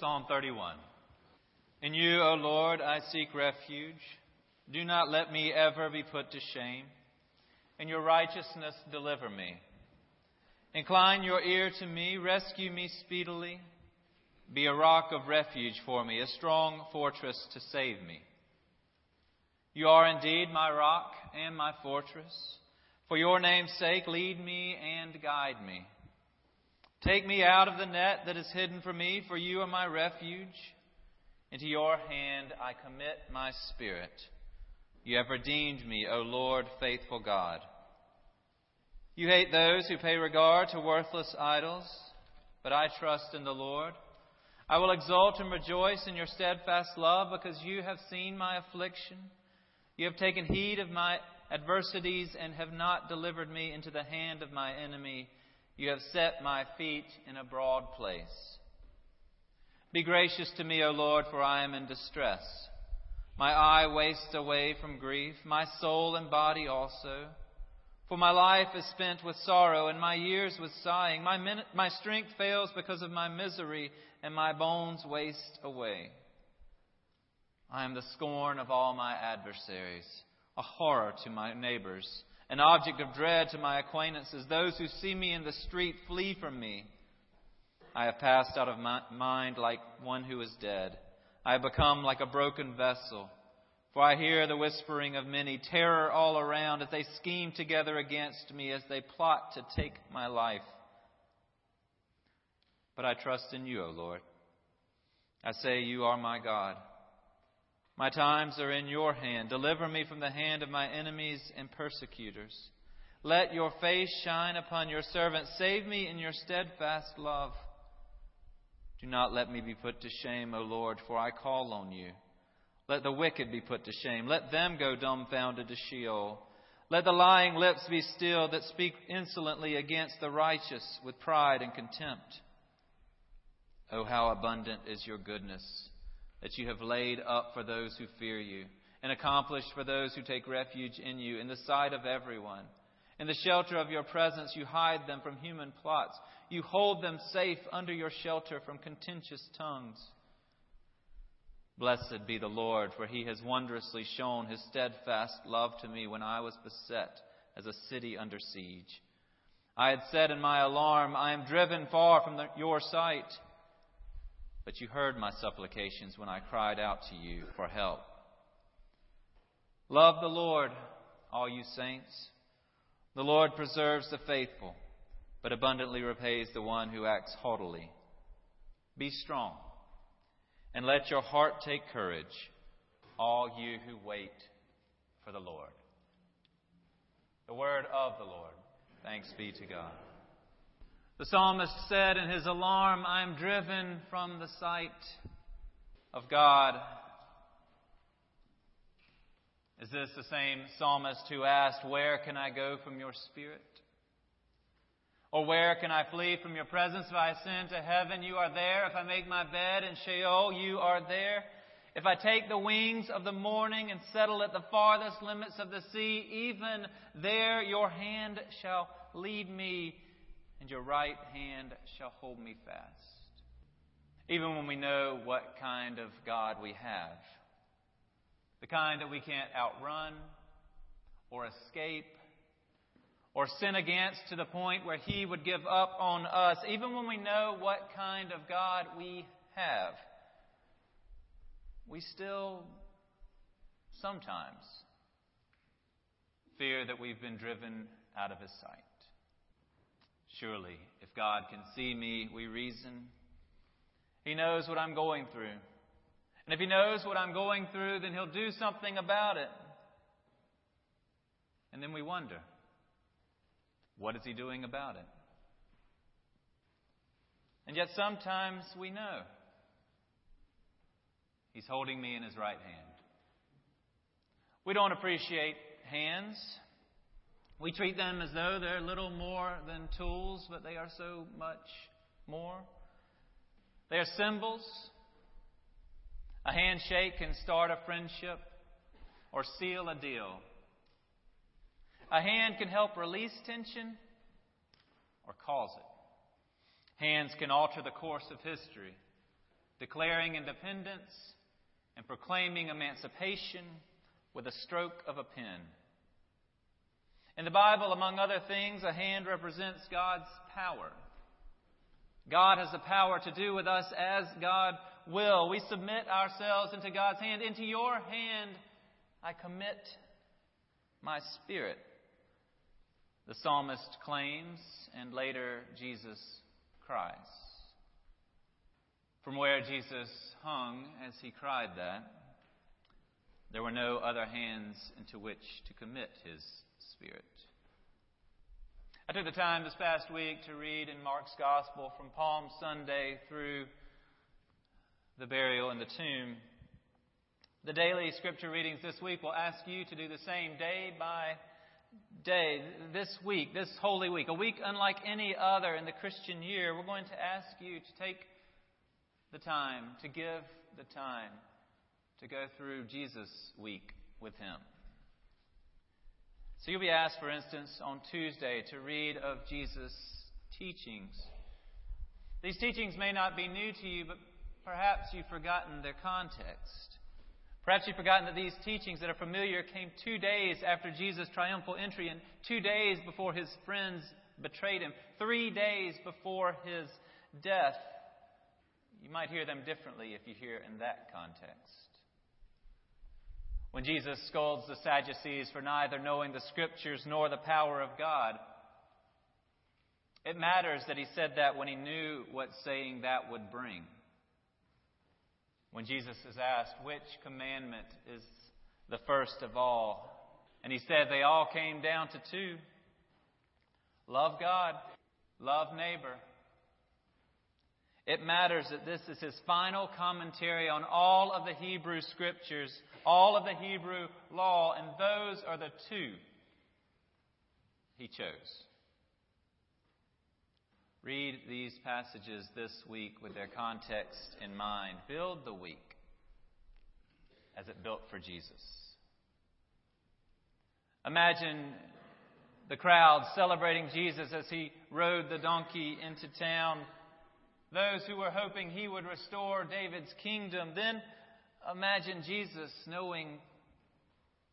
Psalm 31. In you, O Lord, I seek refuge. Do not let me ever be put to shame. In your righteousness, deliver me. Incline your ear to me, rescue me speedily. Be a rock of refuge for me, a strong fortress to save me. You are indeed my rock and my fortress. For your name's sake, lead me and guide me. Take me out of the net that is hidden for me, for you are my refuge. Into your hand I commit my spirit. You have redeemed me, O Lord, faithful God. You hate those who pay regard to worthless idols, but I trust in the Lord. I will exult and rejoice in your steadfast love because you have seen my affliction. You have taken heed of my adversities and have not delivered me into the hand of my enemy. You have set my feet in a broad place. Be gracious to me, O Lord, for I am in distress. My eye wastes away from grief, my soul and body also. For my life is spent with sorrow, and my years with sighing. My, min- my strength fails because of my misery, and my bones waste away. I am the scorn of all my adversaries, a horror to my neighbors an object of dread to my acquaintances. Those who see me in the street flee from me. I have passed out of my mind like one who is dead. I have become like a broken vessel. For I hear the whispering of many, terror all around as they scheme together against me, as they plot to take my life. But I trust in you, O Lord. I say, You are my God. My times are in your hand. Deliver me from the hand of my enemies and persecutors. Let your face shine upon your servant. Save me in your steadfast love. Do not let me be put to shame, O Lord, for I call on you. Let the wicked be put to shame. Let them go dumbfounded to Sheol. Let the lying lips be still that speak insolently against the righteous with pride and contempt. Oh, how abundant is your goodness! That you have laid up for those who fear you, and accomplished for those who take refuge in you, in the sight of everyone. In the shelter of your presence, you hide them from human plots. You hold them safe under your shelter from contentious tongues. Blessed be the Lord, for he has wondrously shown his steadfast love to me when I was beset as a city under siege. I had said in my alarm, I am driven far from the, your sight. But you heard my supplications when I cried out to you for help. Love the Lord, all you saints. The Lord preserves the faithful, but abundantly repays the one who acts haughtily. Be strong, and let your heart take courage, all you who wait for the Lord. The word of the Lord. Thanks be to God. The psalmist said in his alarm, I am driven from the sight of God. Is this the same psalmist who asked, Where can I go from your spirit? Or where can I flee from your presence? If I ascend to heaven, you are there. If I make my bed in Sheol, you are there. If I take the wings of the morning and settle at the farthest limits of the sea, even there your hand shall lead me and your right hand shall hold me fast. Even when we know what kind of God we have, the kind that we can't outrun or escape or sin against to the point where He would give up on us, even when we know what kind of God we have, we still sometimes fear that we've been driven out of His sight. Surely, if God can see me, we reason. He knows what I'm going through. And if He knows what I'm going through, then He'll do something about it. And then we wonder what is He doing about it? And yet sometimes we know He's holding me in His right hand. We don't appreciate hands. We treat them as though they're little more than tools, but they are so much more. They are symbols. A handshake can start a friendship or seal a deal. A hand can help release tension or cause it. Hands can alter the course of history declaring independence and proclaiming emancipation with a stroke of a pen. In the Bible, among other things, a hand represents God's power. God has the power to do with us as God will. We submit ourselves into God's hand. Into your hand I commit my spirit. The psalmist claims, and later Jesus cries. From where Jesus hung as he cried that, there were no other hands into which to commit his spirit. I took the time this past week to read in Mark's Gospel from Palm Sunday through the burial in the tomb. The daily scripture readings this week will ask you to do the same day by day, this week, this holy week, a week unlike any other in the Christian year. We're going to ask you to take the time, to give the time to go through Jesus week with Him. So you'll be asked, for instance, on Tuesday to read of Jesus' teachings. These teachings may not be new to you, but perhaps you've forgotten their context. Perhaps you've forgotten that these teachings that are familiar came two days after Jesus' triumphal entry and two days before his friends betrayed him, three days before his death. You might hear them differently if you hear in that context. When Jesus scolds the Sadducees for neither knowing the Scriptures nor the power of God, it matters that he said that when he knew what saying that would bring. When Jesus is asked, which commandment is the first of all? And he said they all came down to two love God, love neighbor. It matters that this is his final commentary on all of the Hebrew scriptures, all of the Hebrew law, and those are the two he chose. Read these passages this week with their context in mind. Build the week as it built for Jesus. Imagine the crowd celebrating Jesus as he rode the donkey into town those who were hoping he would restore David's kingdom. Then imagine Jesus knowing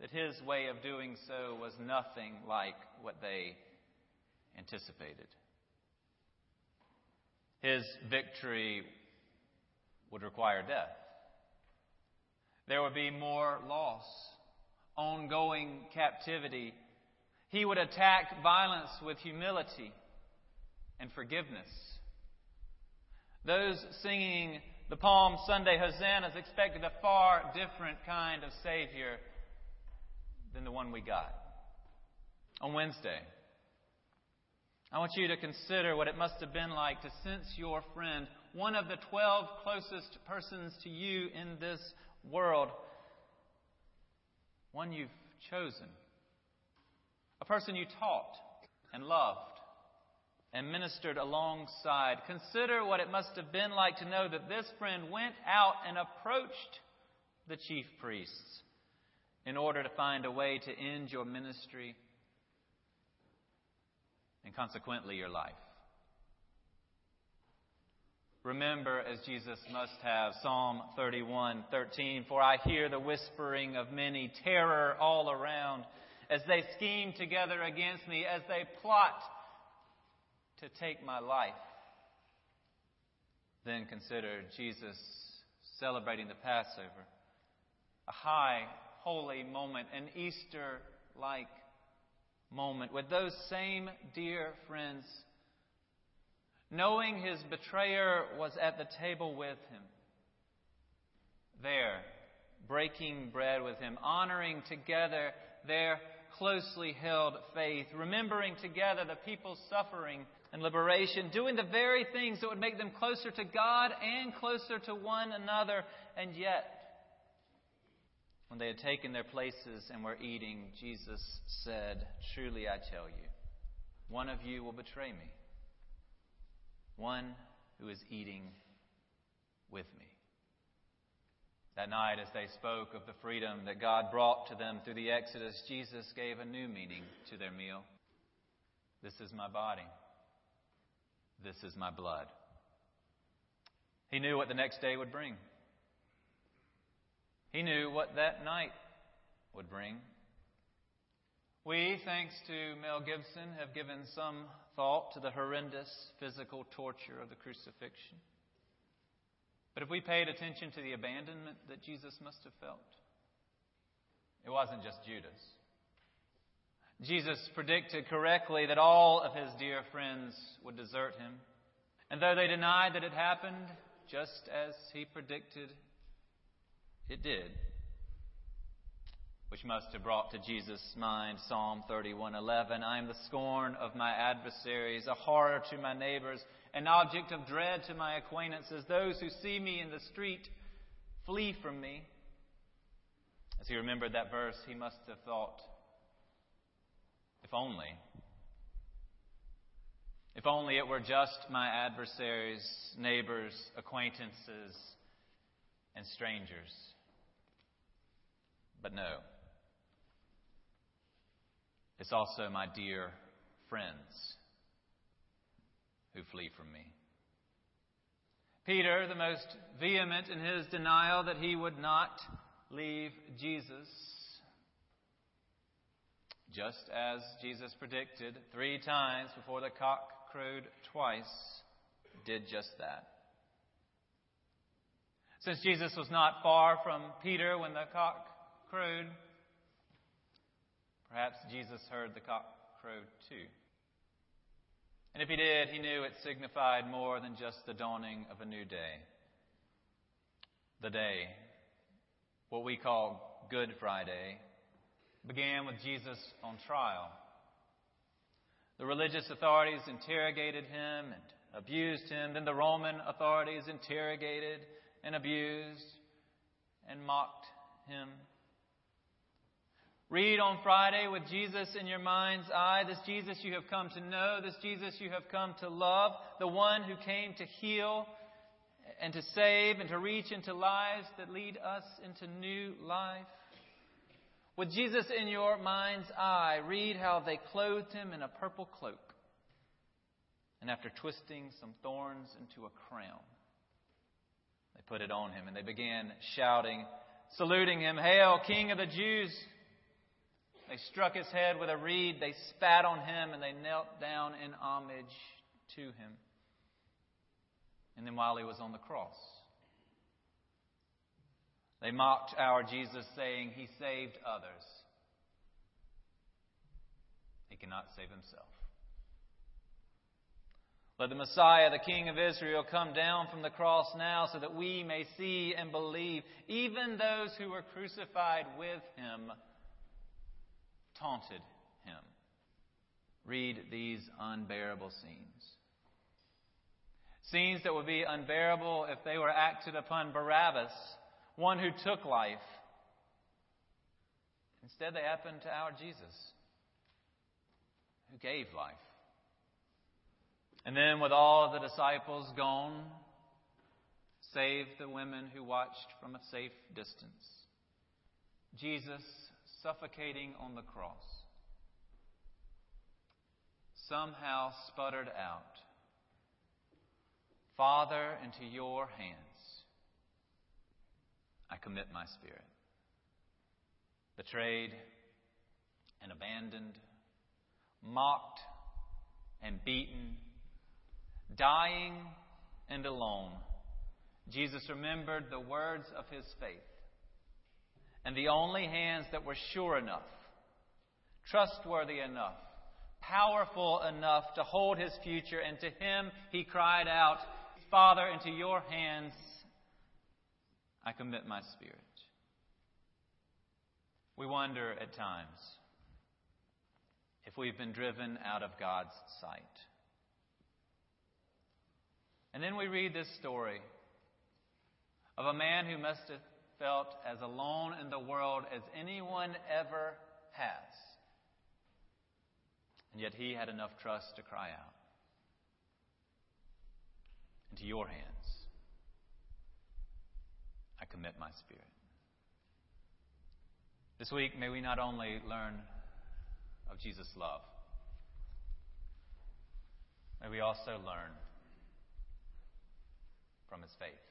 that his way of doing so was nothing like what they anticipated. His victory would require death. There would be more loss, ongoing captivity. He would attack violence with humility and forgiveness. Those singing the Palm Sunday hosannas expected a far different kind of Savior than the one we got. On Wednesday, I want you to consider what it must have been like to sense your friend, one of the 12 closest persons to you in this world, one you've chosen, a person you taught and loved and ministered alongside. Consider what it must have been like to know that this friend went out and approached the chief priests in order to find a way to end your ministry and consequently your life. Remember, as Jesus must have, Psalm 31 13, For I hear the whispering of many, terror all around, as they scheme together against me, as they plot to take my life. Then consider Jesus celebrating the Passover, a high, holy moment, an Easter like moment with those same dear friends, knowing his betrayer was at the table with him, there, breaking bread with him, honoring together their closely held faith, remembering together the people's suffering and liberation, doing the very things that would make them closer to God and closer to one another. And yet, when they had taken their places and were eating, Jesus said, Truly I tell you, one of you will betray me, one who is eating with me. That night, as they spoke of the freedom that God brought to them through the Exodus, Jesus gave a new meaning to their meal. This is my body this is my blood. He knew what the next day would bring. He knew what that night would bring. We, thanks to Mel Gibson, have given some thought to the horrendous physical torture of the crucifixion. But if we paid attention to the abandonment that Jesus must have felt, it wasn't just Judas. Jesus predicted correctly that all of his dear friends would desert him. And though they denied that it happened, just as he predicted, it did. Which must have brought to Jesus' mind Psalm 31:11, I am the scorn of my adversaries, a horror to my neighbors, an object of dread to my acquaintances. Those who see me in the street flee from me. As he remembered that verse, he must have thought, if only, if only it were just my adversaries, neighbors, acquaintances, and strangers. But no. It's also my dear friends who flee from me. Peter, the most vehement in his denial that he would not leave Jesus, just as Jesus predicted three times before the cock crowed twice, did just that. Since Jesus was not far from Peter when the cock crowed, perhaps Jesus heard the cock crow too. And if he did, he knew it signified more than just the dawning of a new day. The day, what we call Good Friday, began with Jesus on trial. The religious authorities interrogated him and abused him. Then the Roman authorities interrogated and abused and mocked him. Read on Friday with Jesus in your mind's eye, this Jesus you have come to know, this Jesus you have come to love, the one who came to heal and to save and to reach into lives that lead us into new life. With Jesus in your mind's eye, read how they clothed him in a purple cloak. And after twisting some thorns into a crown, they put it on him and they began shouting, saluting him, Hail, King of the Jews! They struck his head with a reed, they spat on him, and they knelt down in homage to him. And then while he was on the cross, they mocked our Jesus, saying, He saved others. He cannot save himself. Let the Messiah, the King of Israel, come down from the cross now so that we may see and believe. Even those who were crucified with him taunted him. Read these unbearable scenes. Scenes that would be unbearable if they were acted upon Barabbas, one who took life. Instead, they happened to our Jesus, who gave life. And then, with all the disciples gone, save the women who watched from a safe distance, Jesus suffocating on the cross, somehow sputtered out, Father, into your hands I commit my spirit. Betrayed and abandoned, mocked and beaten, dying and alone, Jesus remembered the words of his faith and the only hands that were sure enough, trustworthy enough, powerful enough to hold his future. And to him he cried out, Father, into your hands I commit my spirit. We wonder at times if we've been driven out of God's sight. And then we read this story of a man who must have felt as alone in the world as anyone ever has. And yet he had enough trust to cry out. Into your hands, commit my spirit. This week, may we not only learn of Jesus' love, may we also learn from his faith.